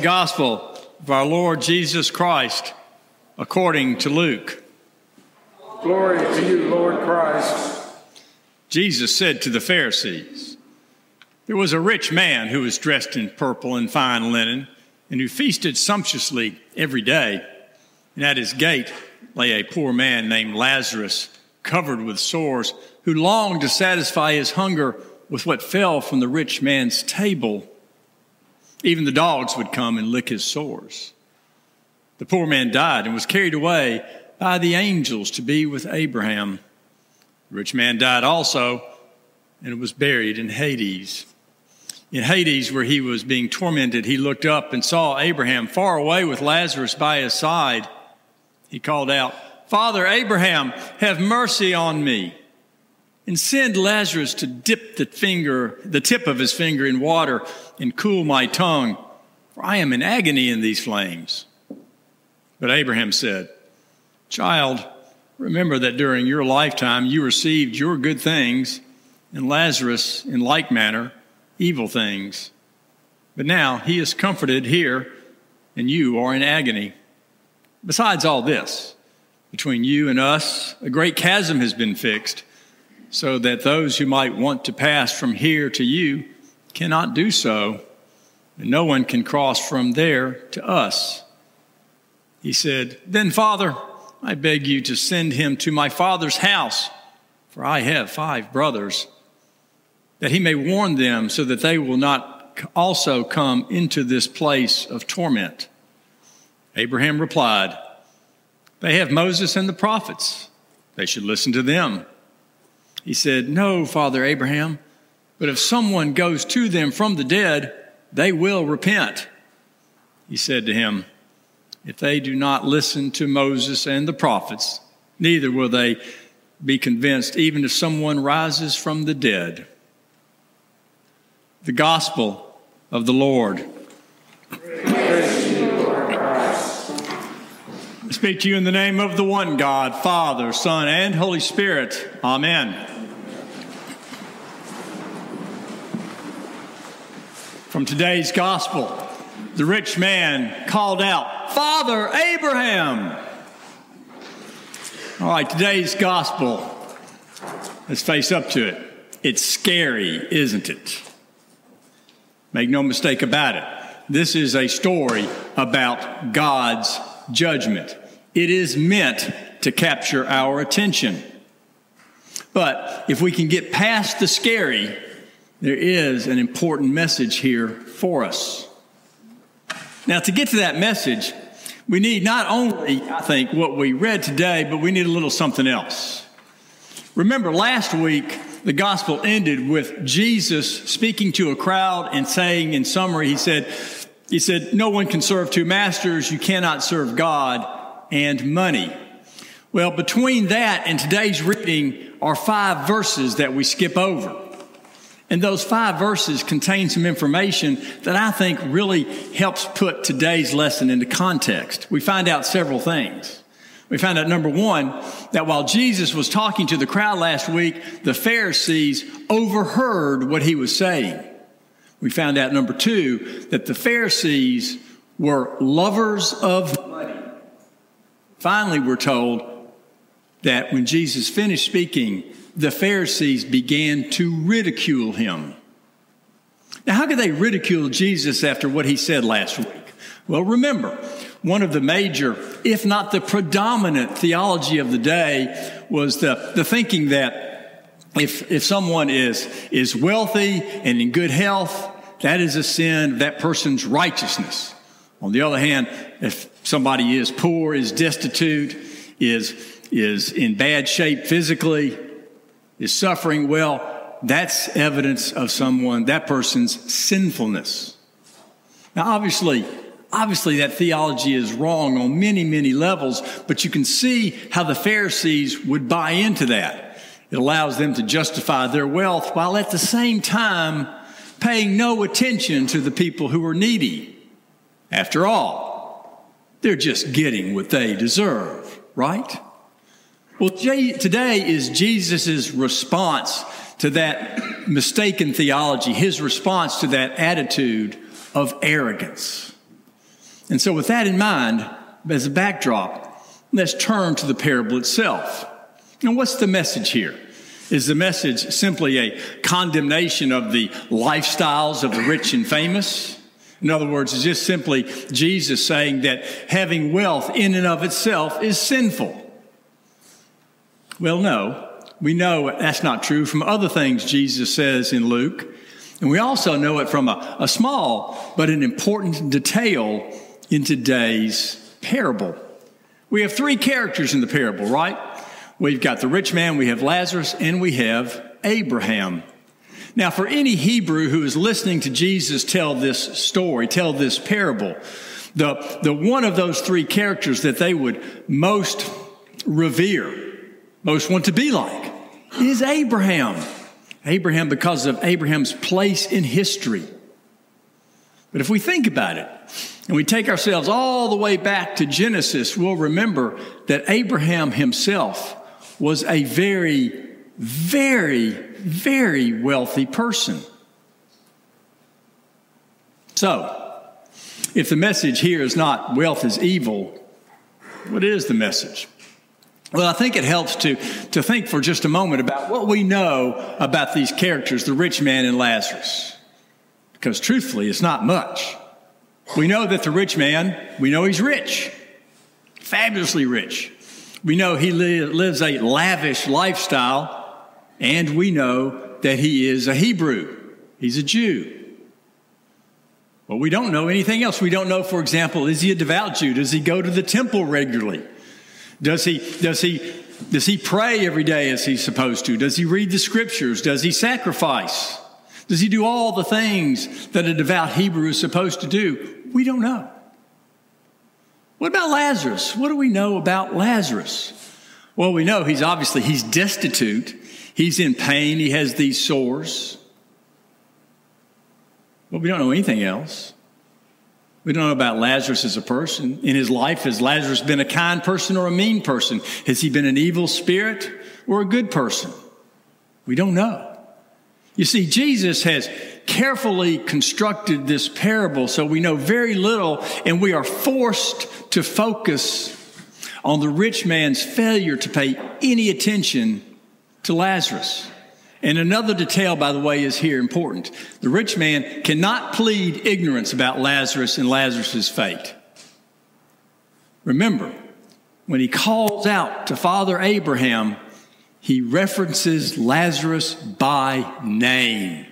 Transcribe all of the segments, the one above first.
Gospel of our Lord Jesus Christ according to Luke. Glory to you, Lord Christ. Jesus said to the Pharisees, There was a rich man who was dressed in purple and fine linen, and who feasted sumptuously every day. And at his gate lay a poor man named Lazarus, covered with sores, who longed to satisfy his hunger with what fell from the rich man's table. Even the dogs would come and lick his sores. The poor man died and was carried away by the angels to be with Abraham. The rich man died also and was buried in Hades. In Hades, where he was being tormented, he looked up and saw Abraham far away with Lazarus by his side. He called out, Father Abraham, have mercy on me and send Lazarus to dip the finger, the tip of his finger in water and cool my tongue, for I am in agony in these flames. But Abraham said, Child, remember that during your lifetime you received your good things, and Lazarus, in like manner, evil things. But now he is comforted here, and you are in agony. Besides all this, between you and us, a great chasm has been fixed so that those who might want to pass from here to you cannot do so, and no one can cross from there to us. He said, Then, Father, I beg you to send him to my father's house, for I have five brothers, that he may warn them so that they will not also come into this place of torment. Abraham replied, They have Moses and the prophets. They should listen to them. He said, No, Father Abraham, but if someone goes to them from the dead, they will repent. He said to him, If they do not listen to Moses and the prophets, neither will they be convinced, even if someone rises from the dead. The Gospel of the Lord. I speak to you in the name of the one God, Father, Son, and Holy Spirit. Amen. From today's gospel, the rich man called out, Father Abraham. All right, today's gospel, let's face up to it. It's scary, isn't it? Make no mistake about it. This is a story about God's judgment. It is meant to capture our attention. But if we can get past the scary, there is an important message here for us. Now, to get to that message, we need not only, I think, what we read today, but we need a little something else. Remember, last week, the gospel ended with Jesus speaking to a crowd and saying, in summary, he said, he said, no one can serve two masters. You cannot serve God and money. Well, between that and today's reading are five verses that we skip over. And those five verses contain some information that I think really helps put today's lesson into context. We find out several things. We find out number one, that while Jesus was talking to the crowd last week, the Pharisees overheard what he was saying. We found out number two, that the Pharisees were lovers of money. Finally, we're told that when Jesus finished speaking, the Pharisees began to ridicule him. Now, how could they ridicule Jesus after what he said last week? Well, remember, one of the major, if not the predominant theology of the day was the, the thinking that if, if someone is, is wealthy and in good health, that is a sin of that person's righteousness. On the other hand, if somebody is poor, is destitute, is, is in bad shape physically, is suffering, well, that's evidence of someone, that person's sinfulness. Now, obviously, obviously that theology is wrong on many, many levels, but you can see how the Pharisees would buy into that. It allows them to justify their wealth while at the same time paying no attention to the people who are needy. After all, they're just getting what they deserve, right? Well, today is Jesus' response to that mistaken theology, his response to that attitude of arrogance. And so, with that in mind, as a backdrop, let's turn to the parable itself. Now, what's the message here? Is the message simply a condemnation of the lifestyles of the rich and famous? In other words, it's just simply Jesus saying that having wealth in and of itself is sinful. Well, no. We know that's not true from other things Jesus says in Luke. And we also know it from a, a small but an important detail in today's parable. We have three characters in the parable, right? We've got the rich man, we have Lazarus, and we have Abraham. Now, for any Hebrew who is listening to Jesus tell this story, tell this parable, the, the one of those three characters that they would most revere, most want to be like, is Abraham. Abraham, because of Abraham's place in history. But if we think about it, and we take ourselves all the way back to Genesis, we'll remember that Abraham himself was a very, very, very wealthy person. So, if the message here is not wealth is evil, what is the message? Well, I think it helps to, to think for just a moment about what we know about these characters, the rich man and Lazarus. Because truthfully, it's not much. We know that the rich man, we know he's rich, fabulously rich. We know he li- lives a lavish lifestyle, and we know that he is a Hebrew. He's a Jew. But we don't know anything else. We don't know, for example, is he a devout Jew? Does he go to the temple regularly? Does he, does he, does he pray every day as he's supposed to? Does he read the scriptures? Does he sacrifice? Does he do all the things that a devout Hebrew is supposed to do? We don't know. What about Lazarus? What do we know about Lazarus? Well, we know he's obviously he's destitute. He's in pain. He has these sores. But we don't know anything else. We don't know about Lazarus as a person. In his life, has Lazarus been a kind person or a mean person? Has he been an evil spirit or a good person? We don't know. You see, Jesus has carefully constructed this parable so we know very little and we are forced to focus on the rich man's failure to pay any attention to Lazarus. And another detail, by the way, is here important. The rich man cannot plead ignorance about Lazarus and Lazarus' fate. Remember, when he calls out to Father Abraham, he references Lazarus by name.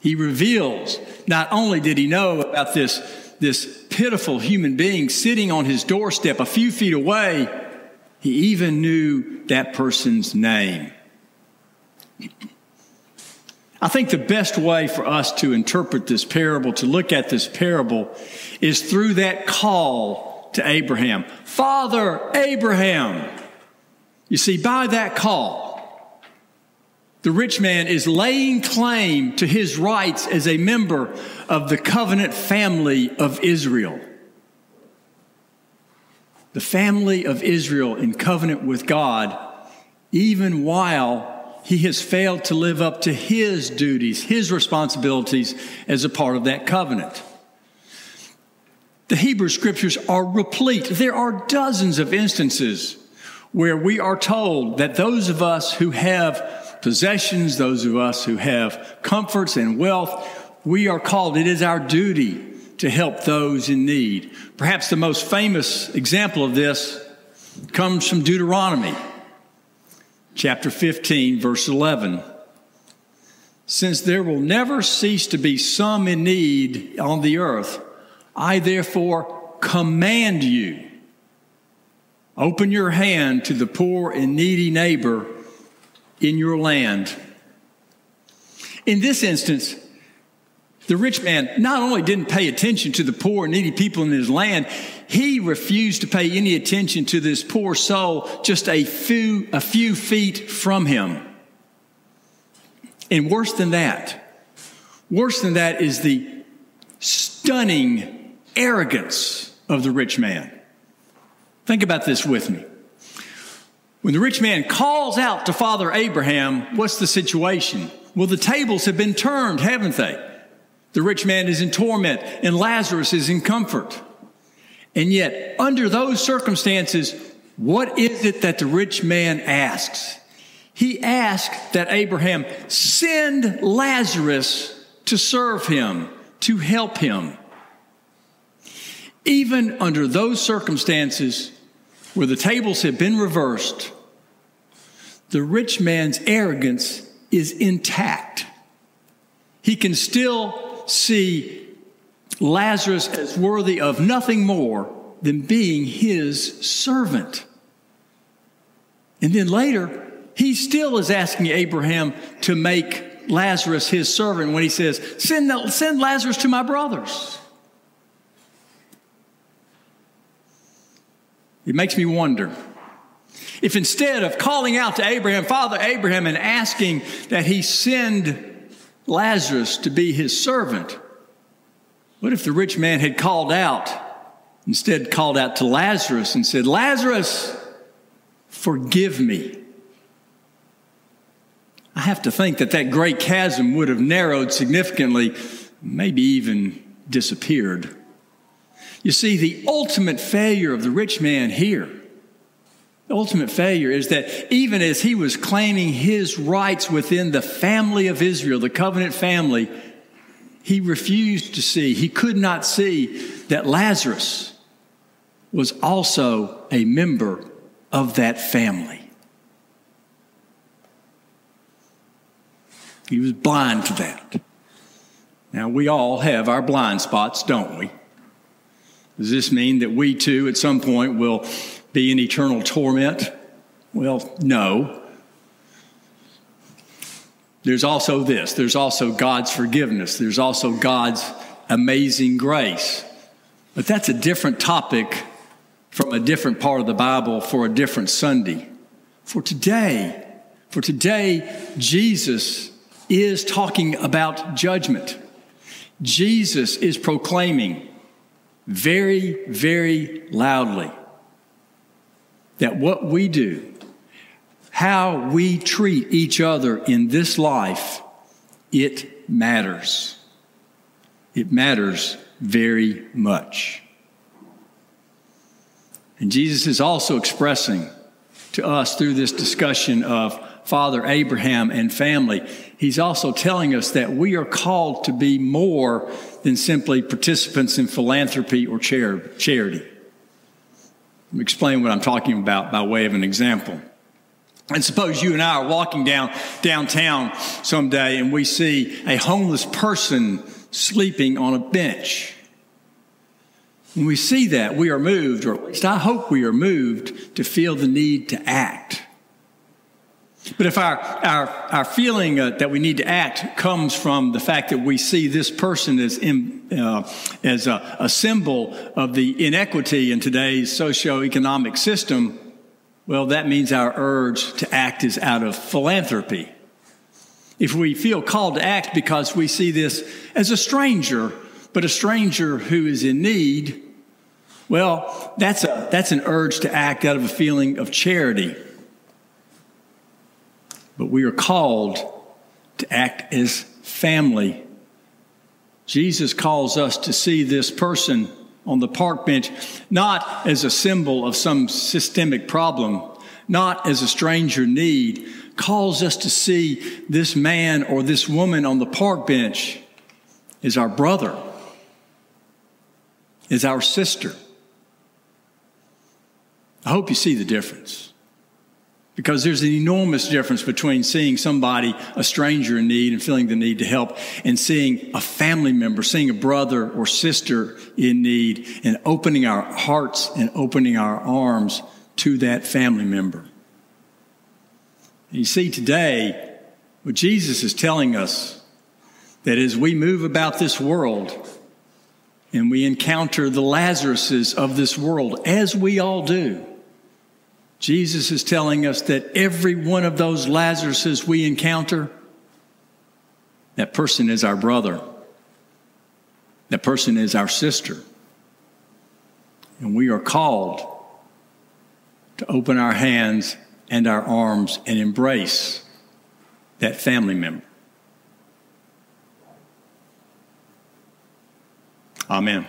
He reveals not only did he know about this, this pitiful human being sitting on his doorstep a few feet away, he even knew that person's name. I think the best way for us to interpret this parable, to look at this parable, is through that call to Abraham. Father Abraham. You see, by that call, the rich man is laying claim to his rights as a member of the covenant family of Israel. The family of Israel in covenant with God, even while he has failed to live up to his duties, his responsibilities as a part of that covenant. The Hebrew scriptures are replete. There are dozens of instances where we are told that those of us who have possessions, those of us who have comforts and wealth, we are called, it is our duty to help those in need. Perhaps the most famous example of this comes from Deuteronomy chapter 15, verse 11. Since there will never cease to be some in need on the earth, I therefore command you open your hand to the poor and needy neighbor in your land. In this instance, the rich man not only didn't pay attention to the poor and needy people in his land, he refused to pay any attention to this poor soul just a few, a few feet from him. And worse than that, worse than that is the stunning arrogance of the rich man. Think about this with me. When the rich man calls out to Father Abraham, what's the situation? Well, the tables have been turned, haven't they? The rich man is in torment and Lazarus is in comfort. And yet, under those circumstances, what is it that the rich man asks? He asks that Abraham send Lazarus to serve him, to help him. Even under those circumstances where the tables have been reversed, the rich man's arrogance is intact. He can still see Lazarus as worthy of nothing more than being his servant. And then later, he still is asking Abraham to make Lazarus his servant when he says, Send, send Lazarus to my brothers. It makes me wonder if instead of calling out to Abraham, Father Abraham, and asking that he send Lazarus to be his servant, what if the rich man had called out, instead called out to Lazarus and said, Lazarus, forgive me? I have to think that that great chasm would have narrowed significantly, maybe even disappeared. You see, the ultimate failure of the rich man here, the ultimate failure is that even as he was claiming his rights within the family of Israel, the covenant family, he refused to see, he could not see that Lazarus was also a member of that family. He was blind to that. Now, we all have our blind spots, don't we? Does this mean that we too, at some point, will be in eternal torment? Well, no. There's also this there's also God's forgiveness, there's also God's amazing grace. But that's a different topic from a different part of the Bible for a different Sunday. For today, for today, Jesus is talking about judgment. Jesus is proclaiming very, very loudly that what we do, how we treat each other in this life, it matters. It matters very much. And Jesus is also expressing to us through this discussion of Father Abraham and family, he's also telling us that we are called to be more than simply participants in philanthropy or charity. Let me explain what I'm talking about by way of an example. And suppose you and I are walking down downtown someday and we see a homeless person sleeping on a bench. When we see that, we are moved, or at least I hope we are moved, to feel the need to act. But if our, our, our feeling uh, that we need to act comes from the fact that we see this person as, in, uh, as a, a symbol of the inequity in today's socioeconomic system, well, that means our urge to act is out of philanthropy. If we feel called to act because we see this as a stranger, but a stranger who is in need, well, that's, a, that's an urge to act out of a feeling of charity but we are called to act as family. Jesus calls us to see this person on the park bench not as a symbol of some systemic problem, not as a stranger need, calls us to see this man or this woman on the park bench as our brother, as our sister. I hope you see the difference. Because there's an enormous difference between seeing somebody, a stranger in need, and feeling the need to help, and seeing a family member, seeing a brother or sister in need, and opening our hearts and opening our arms to that family member. And you see, today, what Jesus is telling us that as we move about this world and we encounter the Lazaruses of this world, as we all do, Jesus is telling us that every one of those Lazaruses we encounter, that person is our brother. That person is our sister. And we are called to open our hands and our arms and embrace that family member. Amen.